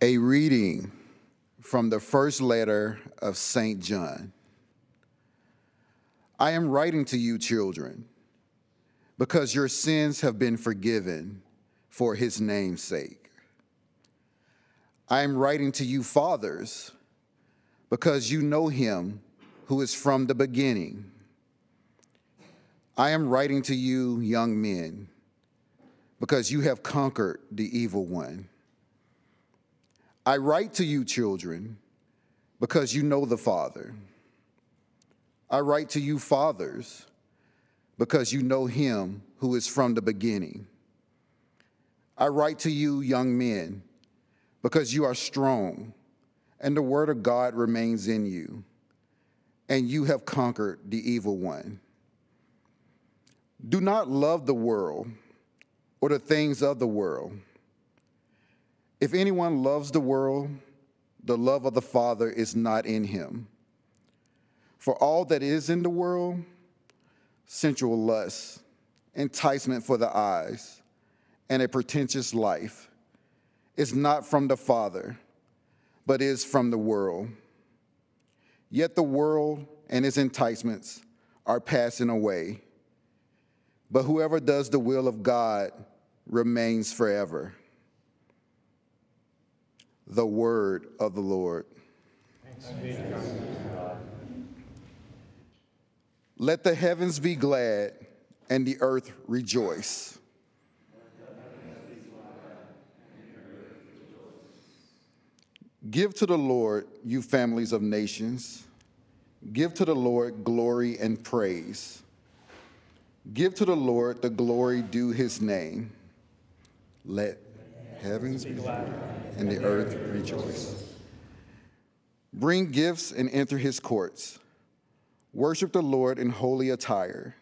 A reading from the first letter of St. John. I am writing to you, children, because your sins have been forgiven for his name's sake. I am writing to you, fathers, because you know him who is from the beginning. I am writing to you, young men, because you have conquered the evil one. I write to you, children, because you know the Father. I write to you, fathers, because you know him who is from the beginning. I write to you, young men, because you are strong, and the word of God remains in you, and you have conquered the evil one. Do not love the world or the things of the world. If anyone loves the world, the love of the Father is not in him. For all that is in the world, sensual lust, enticement for the eyes, and a pretentious life, is not from the Father, but is from the world. Yet the world and its enticements are passing away. But whoever does the will of God remains forever the word of the Lord. Let the heavens be glad and the earth rejoice. Give to the Lord, you families of nations. Give to the Lord glory and praise. Give to the Lord the glory due his name. Let heavens be glad and the earth rejoice. Bring gifts and enter his courts. Worship the Lord in holy attire.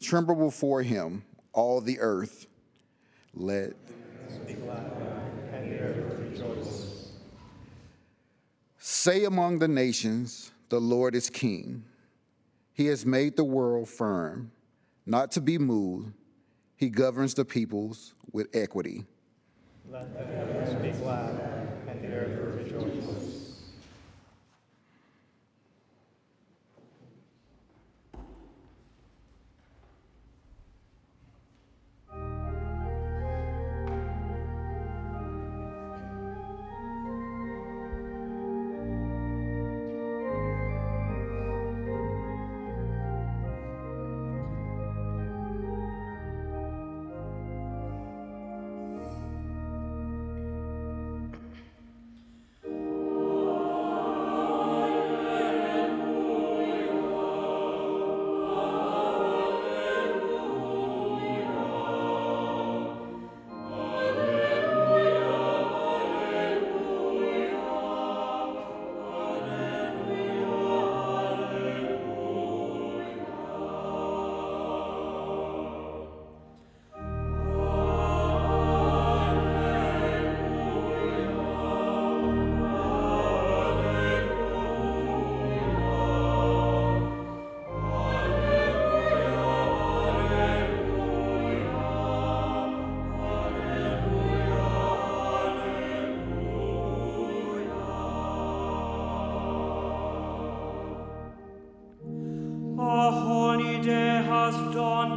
Tremble before him, all the earth. Let be glad and the earth rejoice. Say among the nations, the Lord is king. He has made the world firm, not to be moved. He governs the peoples with equity. Let the heavens be glad and the earth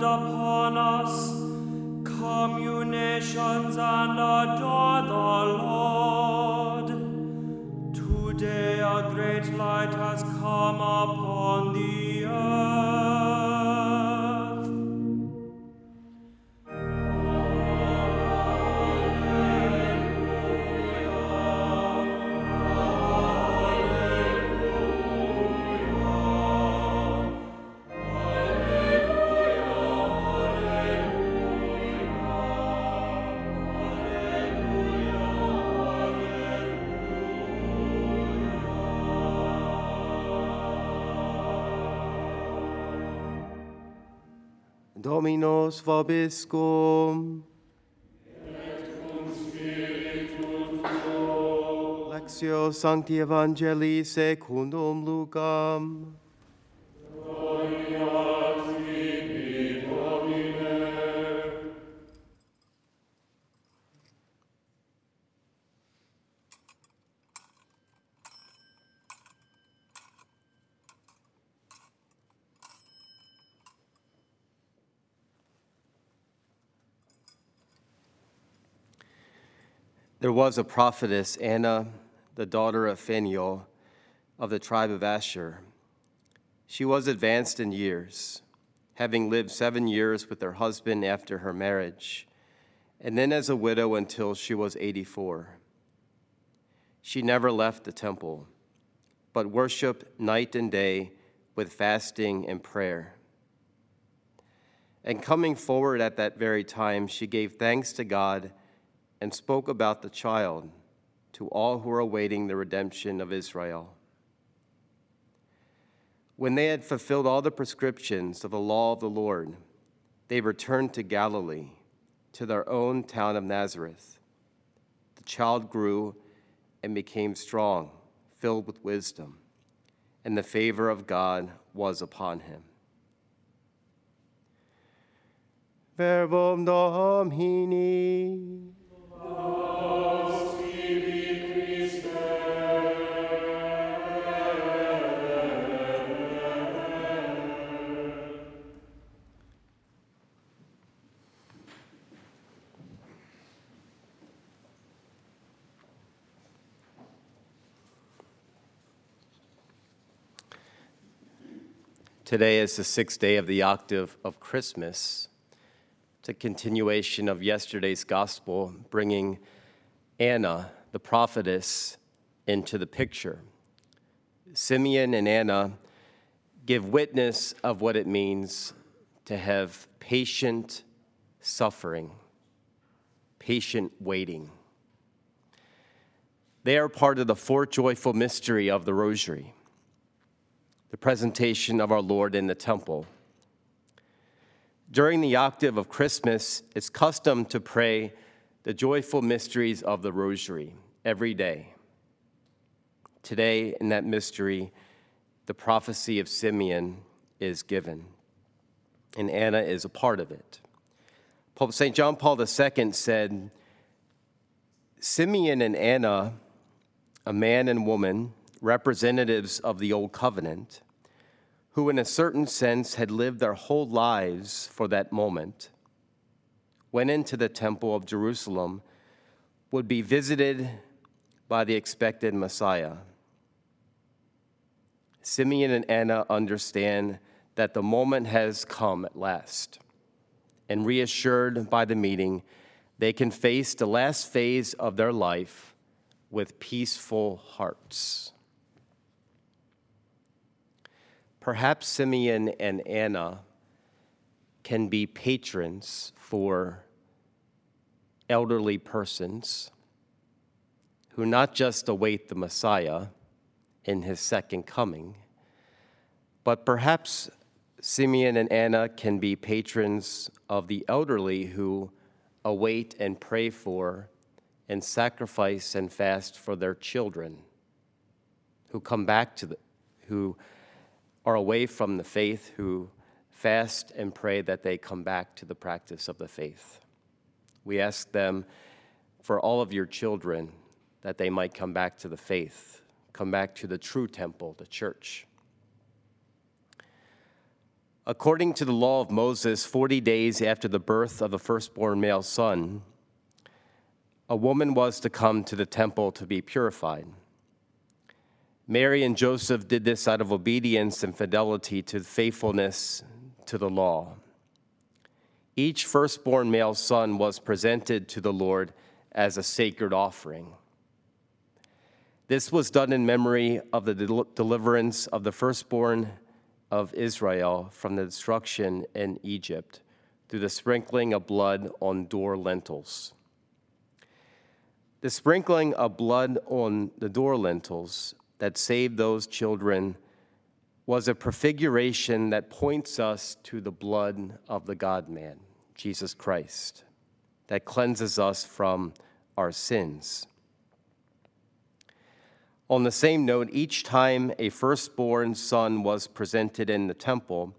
upon Dominus vobiscum. Lectio Sancti Evangelii secundum Lucam. There was a prophetess, Anna, the daughter of Phanuel of the tribe of Asher. She was advanced in years, having lived seven years with her husband after her marriage, and then as a widow until she was 84. She never left the temple, but worshiped night and day with fasting and prayer. And coming forward at that very time, she gave thanks to God and spoke about the child to all who were awaiting the redemption of Israel. When they had fulfilled all the prescriptions of the law of the Lord, they returned to Galilee, to their own town of Nazareth. The child grew and became strong, filled with wisdom, and the favor of God was upon him. Verbum Domini. Today is the sixth day of the octave of Christmas. It's a continuation of yesterday's gospel, bringing Anna, the prophetess, into the picture. Simeon and Anna give witness of what it means to have patient suffering, patient waiting. They are part of the fourth joyful mystery of the Rosary the presentation of our Lord in the temple. During the octave of Christmas, it's custom to pray the joyful mysteries of the Rosary every day. Today, in that mystery, the prophecy of Simeon is given, and Anna is a part of it. Pope St. John Paul II said, Simeon and Anna, a man and woman, representatives of the Old Covenant, who, in a certain sense, had lived their whole lives for that moment, went into the temple of Jerusalem, would be visited by the expected Messiah. Simeon and Anna understand that the moment has come at last, and reassured by the meeting, they can face the last phase of their life with peaceful hearts. Perhaps Simeon and Anna can be patrons for elderly persons who not just await the Messiah in his second coming, but perhaps Simeon and Anna can be patrons of the elderly who await and pray for and sacrifice and fast for their children who come back to the who are away from the faith who fast and pray that they come back to the practice of the faith. We ask them for all of your children that they might come back to the faith, come back to the true temple, the church. According to the law of Moses, 40 days after the birth of the firstborn male son, a woman was to come to the temple to be purified. Mary and Joseph did this out of obedience and fidelity to faithfulness to the law. Each firstborn male son was presented to the Lord as a sacred offering. This was done in memory of the del- deliverance of the firstborn of Israel from the destruction in Egypt through the sprinkling of blood on door lintels. The sprinkling of blood on the door lintels that saved those children was a prefiguration that points us to the blood of the God man, Jesus Christ, that cleanses us from our sins. On the same note, each time a firstborn son was presented in the temple,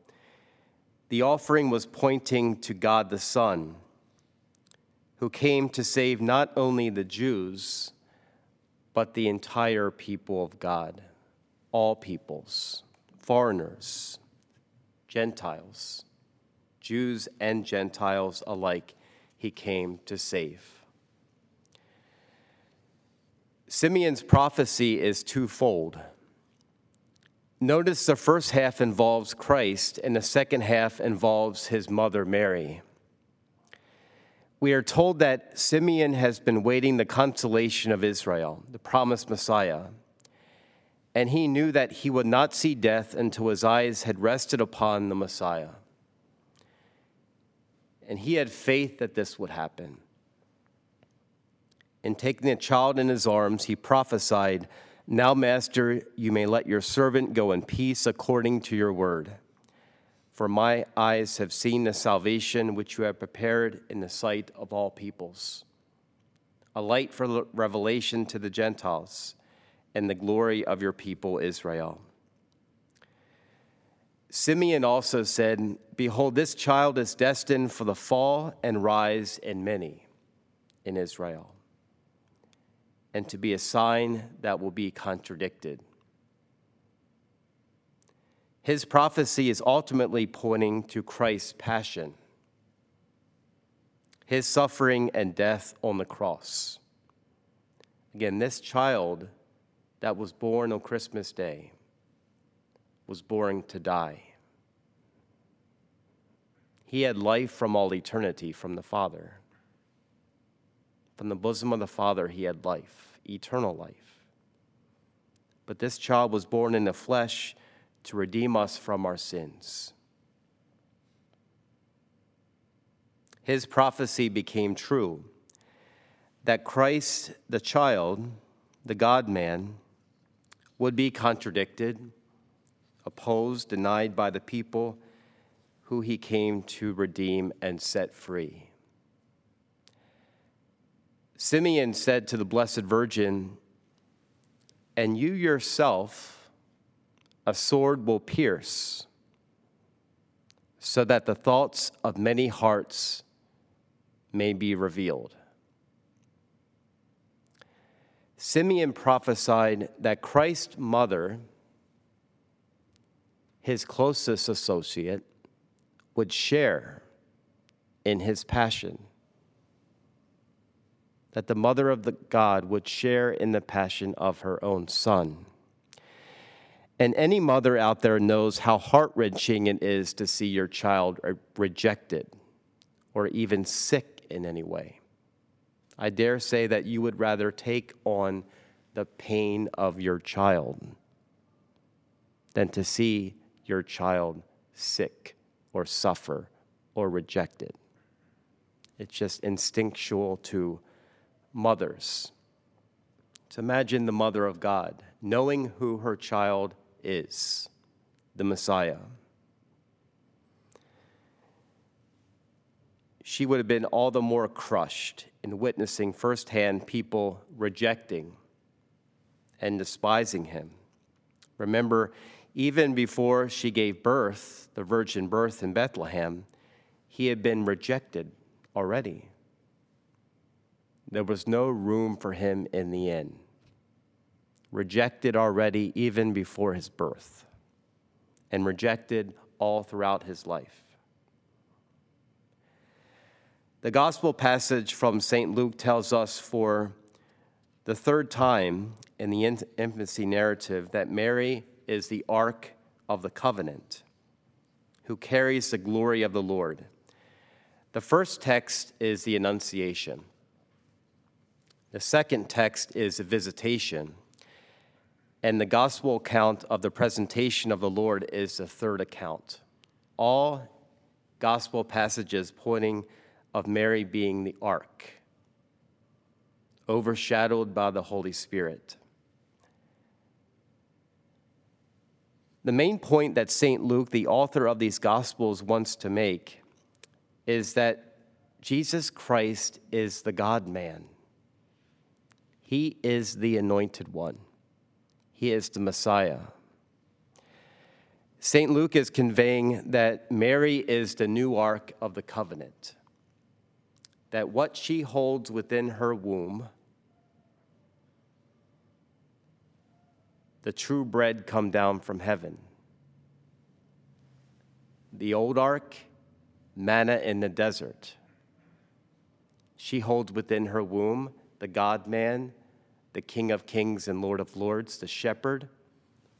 the offering was pointing to God the Son, who came to save not only the Jews, but the entire people of God, all peoples, foreigners, Gentiles, Jews and Gentiles alike, he came to save. Simeon's prophecy is twofold. Notice the first half involves Christ, and the second half involves his mother Mary. We are told that Simeon has been waiting the consolation of Israel, the promised Messiah, and he knew that he would not see death until his eyes had rested upon the Messiah. And he had faith that this would happen. And taking the child in his arms, he prophesied, Now, Master, you may let your servant go in peace according to your word. For my eyes have seen the salvation which you have prepared in the sight of all peoples, a light for revelation to the Gentiles, and the glory of your people Israel. Simeon also said, Behold, this child is destined for the fall and rise in many in Israel, and to be a sign that will be contradicted his prophecy is ultimately pointing to Christ's passion, his suffering and death on the cross. Again, this child that was born on Christmas Day was born to die. He had life from all eternity from the Father. From the bosom of the Father, he had life, eternal life. But this child was born in the flesh to redeem us from our sins. His prophecy became true that Christ, the child, the God man, would be contradicted, opposed, denied by the people who he came to redeem and set free. Simeon said to the Blessed Virgin, And you yourself, a sword will pierce, so that the thoughts of many hearts may be revealed. Simeon prophesied that Christ's mother, his closest associate, would share in his passion. That the mother of the God would share in the passion of her own son. And any mother out there knows how heart wrenching it is to see your child uh, rejected or even sick in any way. I dare say that you would rather take on the pain of your child than to see your child sick or suffer or rejected. It's just instinctual to mothers. To imagine the mother of God knowing who her child is the Messiah. She would have been all the more crushed in witnessing firsthand people rejecting and despising him. Remember, even before she gave birth, the virgin birth in Bethlehem, he had been rejected already. There was no room for him in the inn rejected already even before his birth, and rejected all throughout his life. The gospel passage from St. Luke tells us for the third time in the infancy narrative that Mary is the Ark of the Covenant, who carries the glory of the Lord. The first text is the Annunciation. The second text is a visitation. And the gospel account of the presentation of the Lord is the third account. All gospel passages pointing of Mary being the ark, overshadowed by the Holy Spirit. The main point that St. Luke, the author of these Gospels, wants to make is that Jesus Christ is the God man. He is the anointed one. He is the Messiah. St. Luke is conveying that Mary is the new ark of the covenant, that what she holds within her womb, the true bread come down from heaven. The old ark, manna in the desert. She holds within her womb the God man, the King of Kings and Lord of Lords, the shepherd,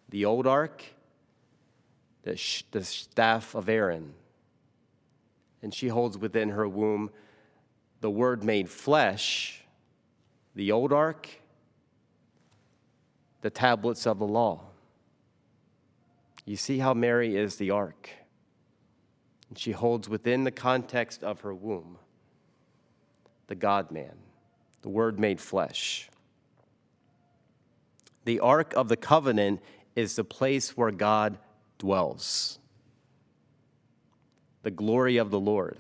the old ark, the, sh- the staff of Aaron. And she holds within her womb the Word made flesh, the old ark, the tablets of the law. You see how Mary is the ark. And she holds within the context of her womb the God man, the Word made flesh. The Ark of the Covenant is the place where God dwells, the glory of the Lord.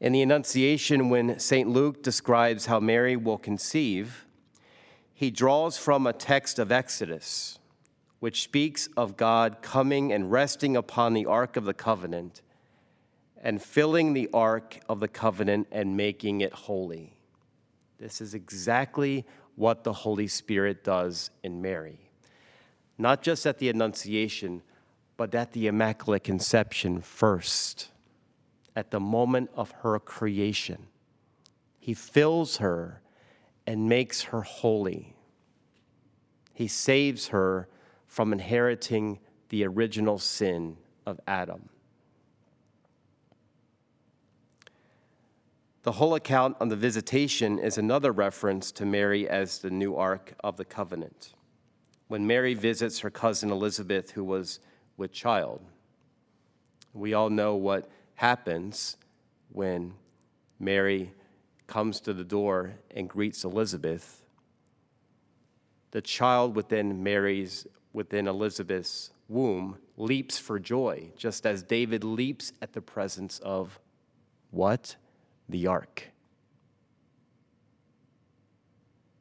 In the Annunciation, when St. Luke describes how Mary will conceive, he draws from a text of Exodus, which speaks of God coming and resting upon the Ark of the Covenant and filling the Ark of the Covenant and making it holy. This is exactly what the Holy Spirit does in Mary. Not just at the Annunciation, but at the Immaculate Conception first, at the moment of her creation. He fills her and makes her holy. He saves her from inheriting the original sin of Adam. The whole account on the visitation is another reference to Mary as the new Ark of the Covenant. When Mary visits her cousin Elizabeth, who was with child, we all know what happens when Mary comes to the door and greets Elizabeth. The child within Mary's, within Elizabeth's womb, leaps for joy, just as David leaps at the presence of what? The ark.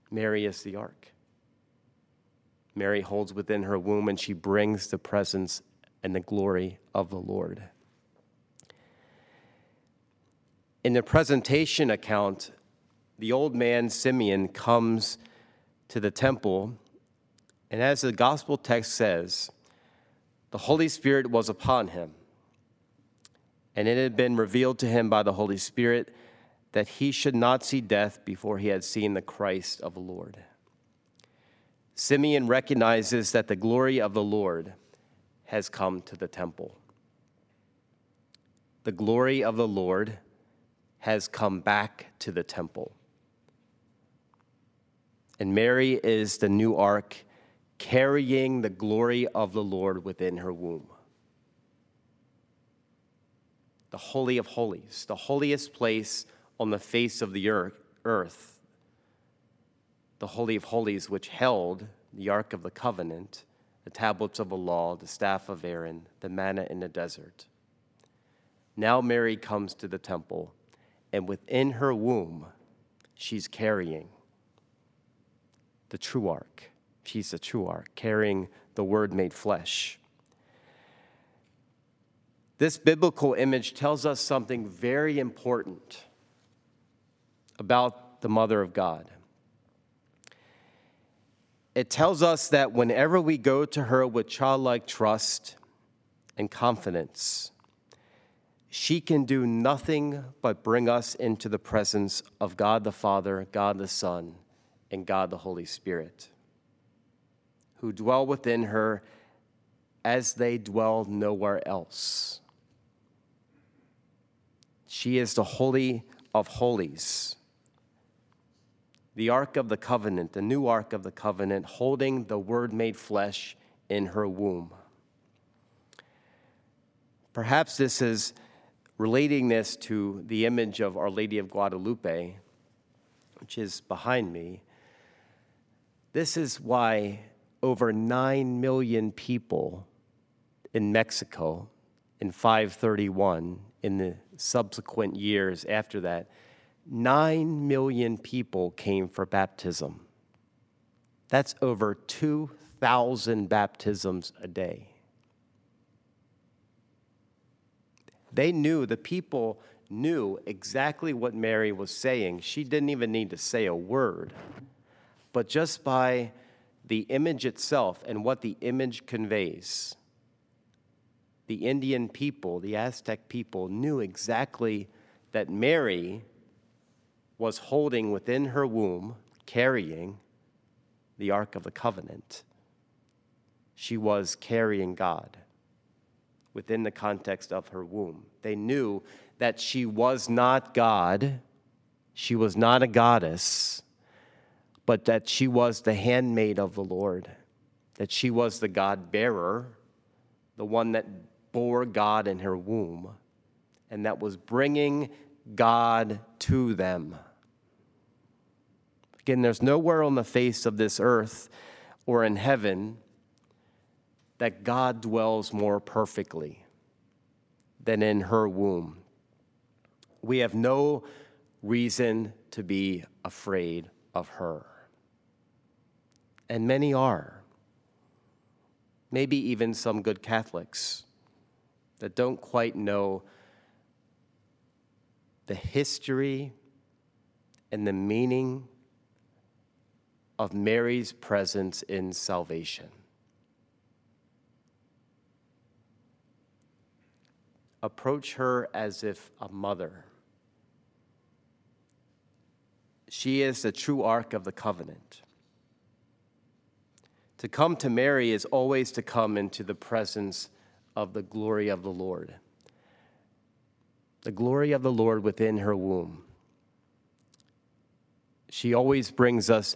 Mary is the ark. Mary holds within her womb and she brings the presence and the glory of the Lord. In the presentation account, the old man Simeon comes to the temple, and as the gospel text says, the Holy Spirit was upon him and it had been revealed to him by the Holy Spirit that he should not see death before he had seen the Christ of the Lord. Simeon recognizes that the glory of the Lord has come to the temple. The glory of the Lord has come back to the temple. And Mary is the new ark carrying the glory of the Lord within her womb the Holy of Holies, the holiest place on the face of the earth, the Holy of Holies, which held the Ark of the Covenant, the tablets of the law, the staff of Aaron, the manna in the desert. Now Mary comes to the temple, and within her womb, she's carrying the true ark. She's the true ark, carrying the Word made flesh. This biblical image tells us something very important about the Mother of God. It tells us that whenever we go to her with childlike trust and confidence, she can do nothing but bring us into the presence of God the Father, God the Son, and God the Holy Spirit, who dwell within her as they dwell nowhere else. She is the Holy of Holies, the Ark of the Covenant, the new Ark of the Covenant, holding the Word made flesh in her womb. Perhaps this is relating this to the image of Our Lady of Guadalupe, which is behind me. This is why over 9 million people in Mexico in 531 in the subsequent years after that, 9 million people came for baptism. That's over 2,000 baptisms a day. They knew, the people knew exactly what Mary was saying. She didn't even need to say a word. But just by the image itself and what the image conveys, the Indian people, the Aztec people, knew exactly that Mary was holding within her womb, carrying the Ark of the Covenant. She was carrying God within the context of her womb. They knew that she was not God, she was not a goddess, but that she was the handmaid of the Lord, that she was the God bearer, the one that bore God in her womb, and that was bringing God to them. Again, there's nowhere on the face of this earth or in heaven that God dwells more perfectly than in her womb. We have no reason to be afraid of her. And many are. Maybe even some good Catholics that don't quite know the history and the meaning of Mary's presence in salvation. Approach her as if a mother. She is the true ark of the covenant. To come to Mary is always to come into the presence of the glory of the Lord. The glory of the Lord within her womb. She always brings us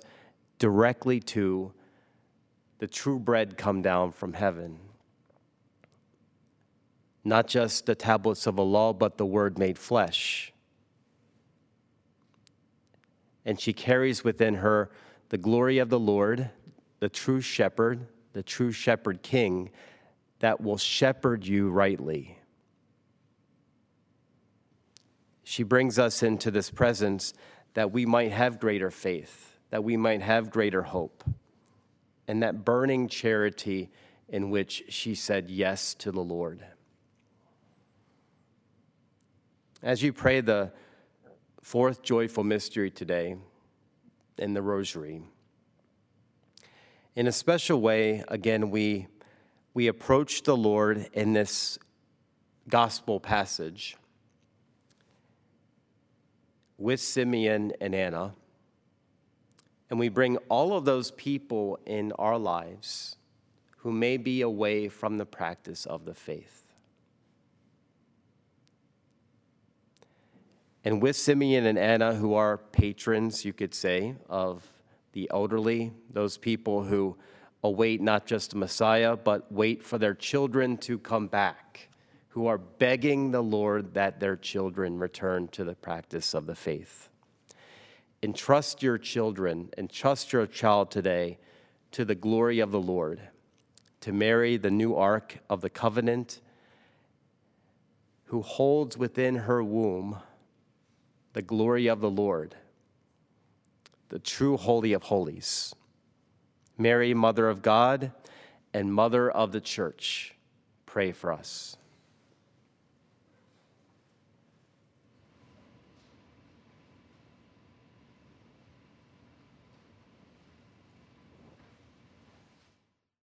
directly to the true bread come down from heaven. Not just the tablets of law, but the word made flesh. And she carries within her the glory of the Lord, the true shepherd, the true shepherd king that will shepherd you rightly. She brings us into this presence that we might have greater faith that we might have greater hope. And that burning charity in which she said yes to the Lord. As you pray the fourth joyful mystery today in the Rosary, in a special way, again, we, we approach the Lord in this gospel passage with Simeon and Anna and we bring all of those people in our lives who may be away from the practice of the faith. And with Simeon and Anna, who are patrons, you could say, of the elderly, those people who await not just Messiah, but wait for their children to come back, who are begging the Lord that their children return to the practice of the faith entrust your children, entrust your child today to the glory of the Lord, to Mary, the new ark of the covenant, who holds within her womb the glory of the Lord, the true Holy of Holies. Mary, Mother of God and Mother of the Church, pray for us.